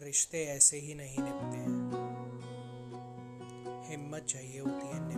रिश्ते ऐसे ही नहीं निपते हैं। हिम्मत चाहिए होती है